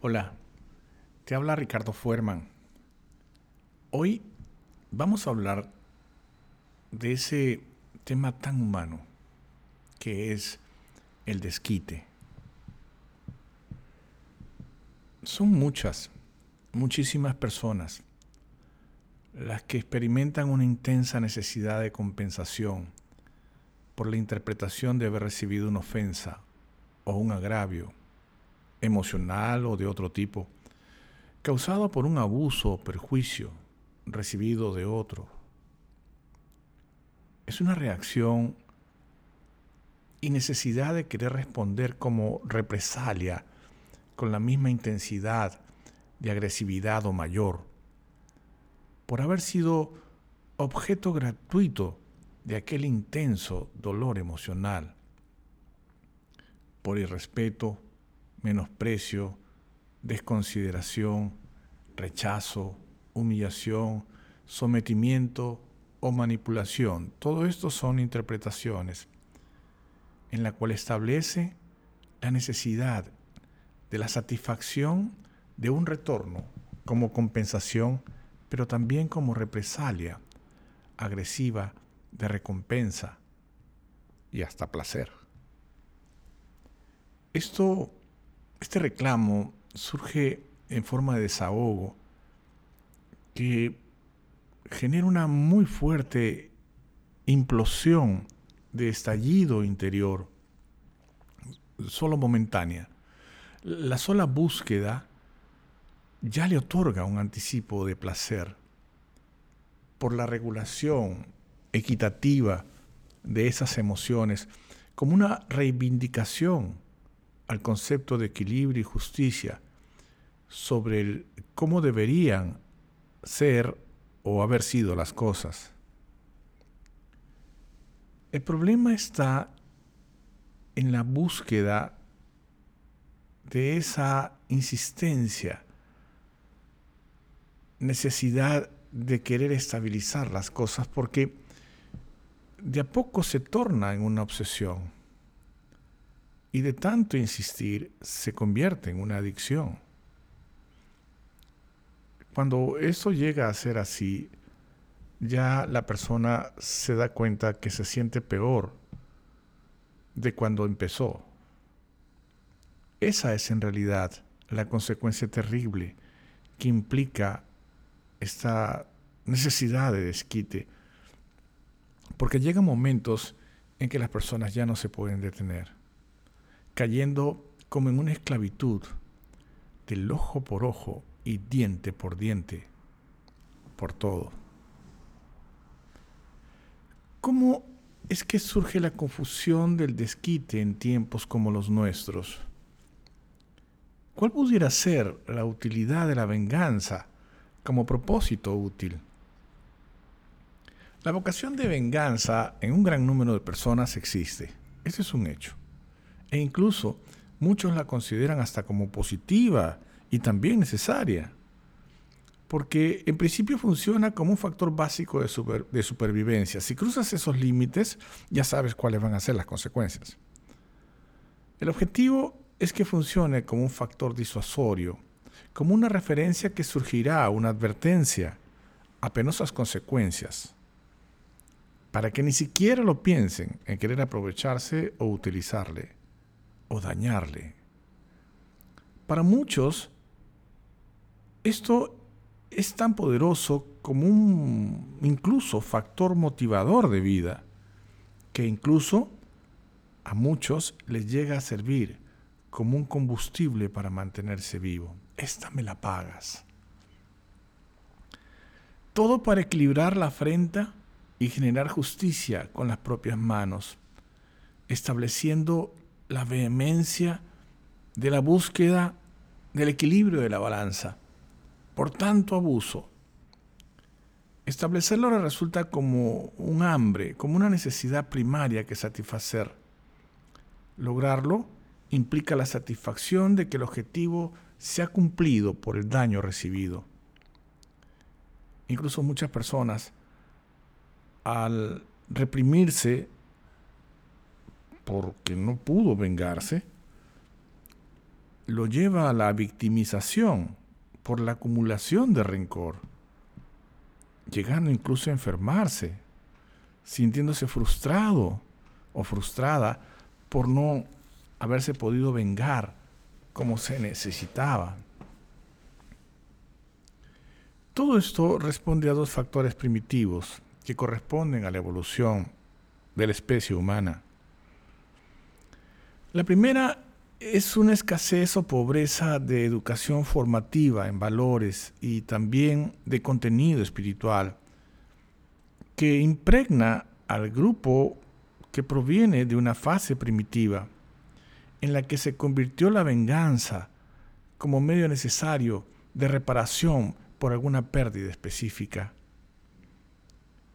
Hola, te habla Ricardo Fuerman. Hoy vamos a hablar de ese tema tan humano que es el desquite. Son muchas, muchísimas personas las que experimentan una intensa necesidad de compensación por la interpretación de haber recibido una ofensa o un agravio emocional o de otro tipo, causado por un abuso o perjuicio recibido de otro. Es una reacción y necesidad de querer responder como represalia con la misma intensidad de agresividad o mayor, por haber sido objeto gratuito de aquel intenso dolor emocional, por irrespeto, menosprecio, desconsideración, rechazo, humillación, sometimiento o manipulación. Todo esto son interpretaciones en la cual establece la necesidad de la satisfacción de un retorno como compensación, pero también como represalia agresiva de recompensa y hasta placer. Esto este reclamo surge en forma de desahogo que genera una muy fuerte implosión de estallido interior, solo momentánea. La sola búsqueda ya le otorga un anticipo de placer por la regulación equitativa de esas emociones como una reivindicación al concepto de equilibrio y justicia sobre cómo deberían ser o haber sido las cosas. El problema está en la búsqueda de esa insistencia, necesidad de querer estabilizar las cosas, porque de a poco se torna en una obsesión y de tanto insistir se convierte en una adicción. Cuando eso llega a ser así, ya la persona se da cuenta que se siente peor de cuando empezó. Esa es en realidad la consecuencia terrible que implica esta necesidad de desquite. Porque llegan momentos en que las personas ya no se pueden detener cayendo como en una esclavitud del ojo por ojo y diente por diente, por todo. ¿Cómo es que surge la confusión del desquite en tiempos como los nuestros? ¿Cuál pudiera ser la utilidad de la venganza como propósito útil? La vocación de venganza en un gran número de personas existe. Ese es un hecho. E incluso muchos la consideran hasta como positiva y también necesaria. Porque en principio funciona como un factor básico de, supervivencia. Si cruzas esos límites, ya sabes cuáles van a ser las consecuencias. El objetivo es que funcione como un factor disuasorio, como una referencia que surgirá, una advertencia a penosas consecuencias, para que ni siquiera lo piensen en querer aprovecharse o utilizarle o dañarle. Para muchos, esto es tan poderoso como un incluso factor motivador de vida, que incluso a muchos les llega a servir como un combustible para mantenerse vivo. Esta me la pagas. Todo para equilibrar la afrenta y generar justicia con las propias manos, estableciendo la vehemencia de la búsqueda del equilibrio de la balanza. Por tanto abuso, establecerlo resulta como un hambre, como una necesidad primaria que satisfacer. Lograrlo implica la satisfacción de que el objetivo se ha cumplido por el daño recibido. Incluso muchas personas, al reprimirse porque no pudo vengarse, lo lleva a la victimización por la acumulación de rencor, llegando incluso a enfermarse, sintiéndose frustrado o frustrada por no haberse podido vengar como se necesitaba. Todo esto responde a dos factores primitivos que corresponden a la evolución de la especie humana. La primera es una escasez o pobreza de educación formativa en valores y también de contenido espiritual que impregna al grupo que proviene de una fase primitiva en la que se convirtió la venganza como medio necesario de reparación por alguna pérdida específica.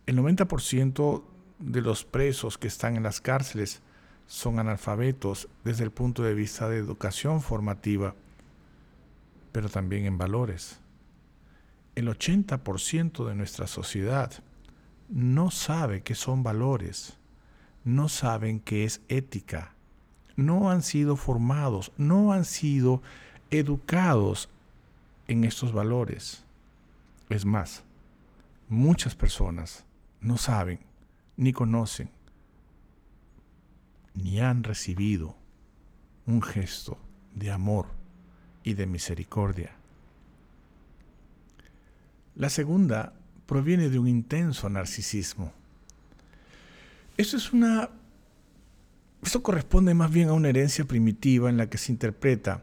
El 90% de los presos que están en las cárceles son analfabetos desde el punto de vista de educación formativa, pero también en valores. El 80% de nuestra sociedad no sabe qué son valores, no saben qué es ética, no han sido formados, no han sido educados en estos valores. Es más, muchas personas no saben ni conocen ni han recibido un gesto de amor y de misericordia. La segunda proviene de un intenso narcisismo. Eso es una esto corresponde más bien a una herencia primitiva en la que se interpreta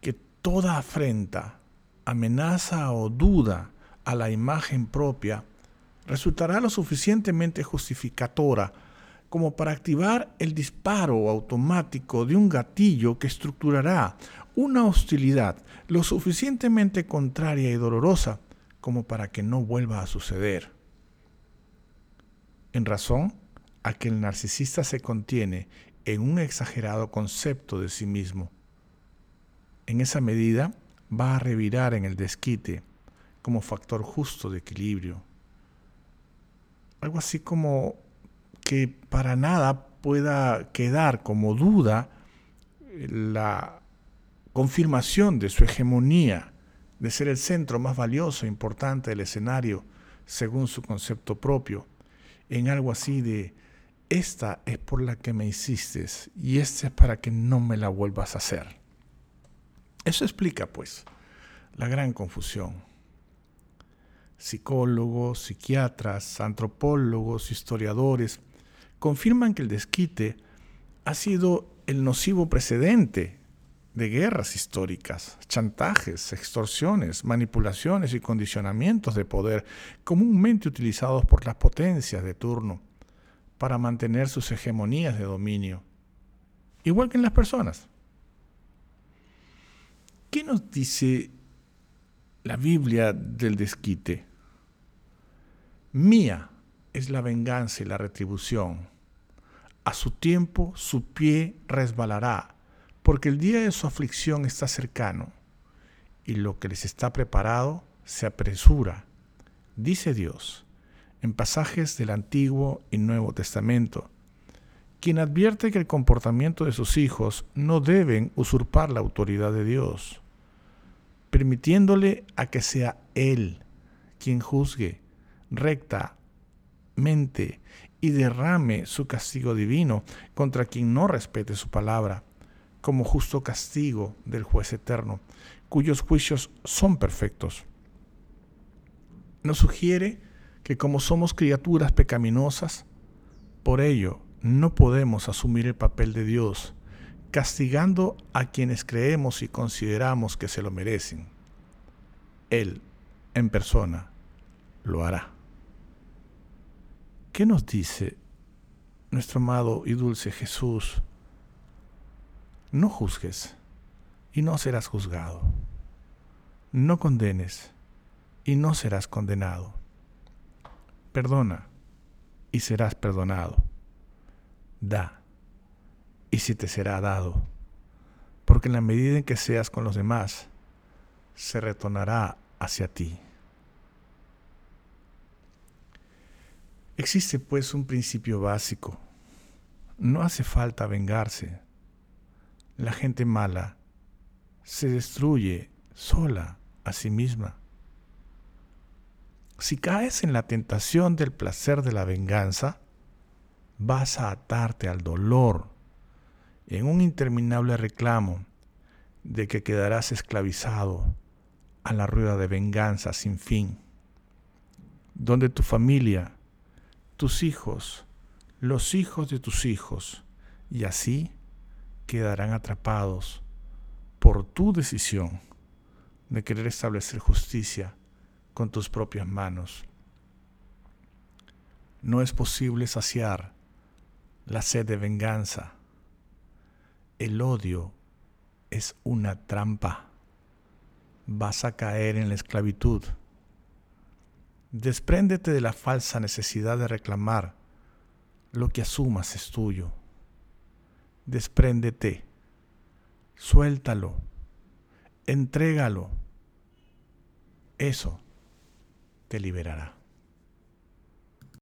que toda afrenta amenaza o duda a la imagen propia resultará lo suficientemente justificadora como para activar el disparo automático de un gatillo que estructurará una hostilidad lo suficientemente contraria y dolorosa como para que no vuelva a suceder. En razón a que el narcisista se contiene en un exagerado concepto de sí mismo. En esa medida, va a revirar en el desquite como factor justo de equilibrio. Algo así como para nada pueda quedar como duda la confirmación de su hegemonía, de ser el centro más valioso e importante del escenario según su concepto propio, en algo así de, esta es por la que me hiciste y esta es para que no me la vuelvas a hacer. Eso explica, pues, la gran confusión. Psicólogos, psiquiatras, antropólogos, historiadores confirman que el desquite ha sido el nocivo precedente de guerras históricas, chantajes, extorsiones, manipulaciones y condicionamientos de poder comúnmente utilizados por las potencias de turno para mantener sus hegemonías de dominio, igual que en las personas. ¿Qué nos dice la Biblia del desquite? Mía es la venganza y la retribución. A su tiempo su pie resbalará, porque el día de su aflicción está cercano, y lo que les está preparado se apresura, dice Dios, en pasajes del Antiguo y Nuevo Testamento, quien advierte que el comportamiento de sus hijos no deben usurpar la autoridad de Dios permitiéndole a que sea Él quien juzgue rectamente y derrame su castigo divino contra quien no respete su palabra, como justo castigo del juez eterno, cuyos juicios son perfectos. Nos sugiere que como somos criaturas pecaminosas, por ello no podemos asumir el papel de Dios castigando a quienes creemos y consideramos que se lo merecen. Él, en persona, lo hará. ¿Qué nos dice nuestro amado y dulce Jesús? No juzgues y no serás juzgado. No condenes y no serás condenado. Perdona y serás perdonado. Da y si te será dado. Porque en la medida en que seas con los demás, se retornará hacia ti. Existe pues un principio básico. No hace falta vengarse. La gente mala se destruye sola a sí misma. Si caes en la tentación del placer de la venganza, vas a atarte al dolor en un interminable reclamo de que quedarás esclavizado a la rueda de venganza sin fin, donde tu familia, tus hijos, los hijos de tus hijos, y así quedarán atrapados por tu decisión de querer establecer justicia con tus propias manos. No es posible saciar la sed de venganza. El odio es una trampa. Vas a caer en la esclavitud. Despréndete de la falsa necesidad de reclamar lo que asumas es tuyo. Despréndete. Suéltalo. Entrégalo. Eso te liberará.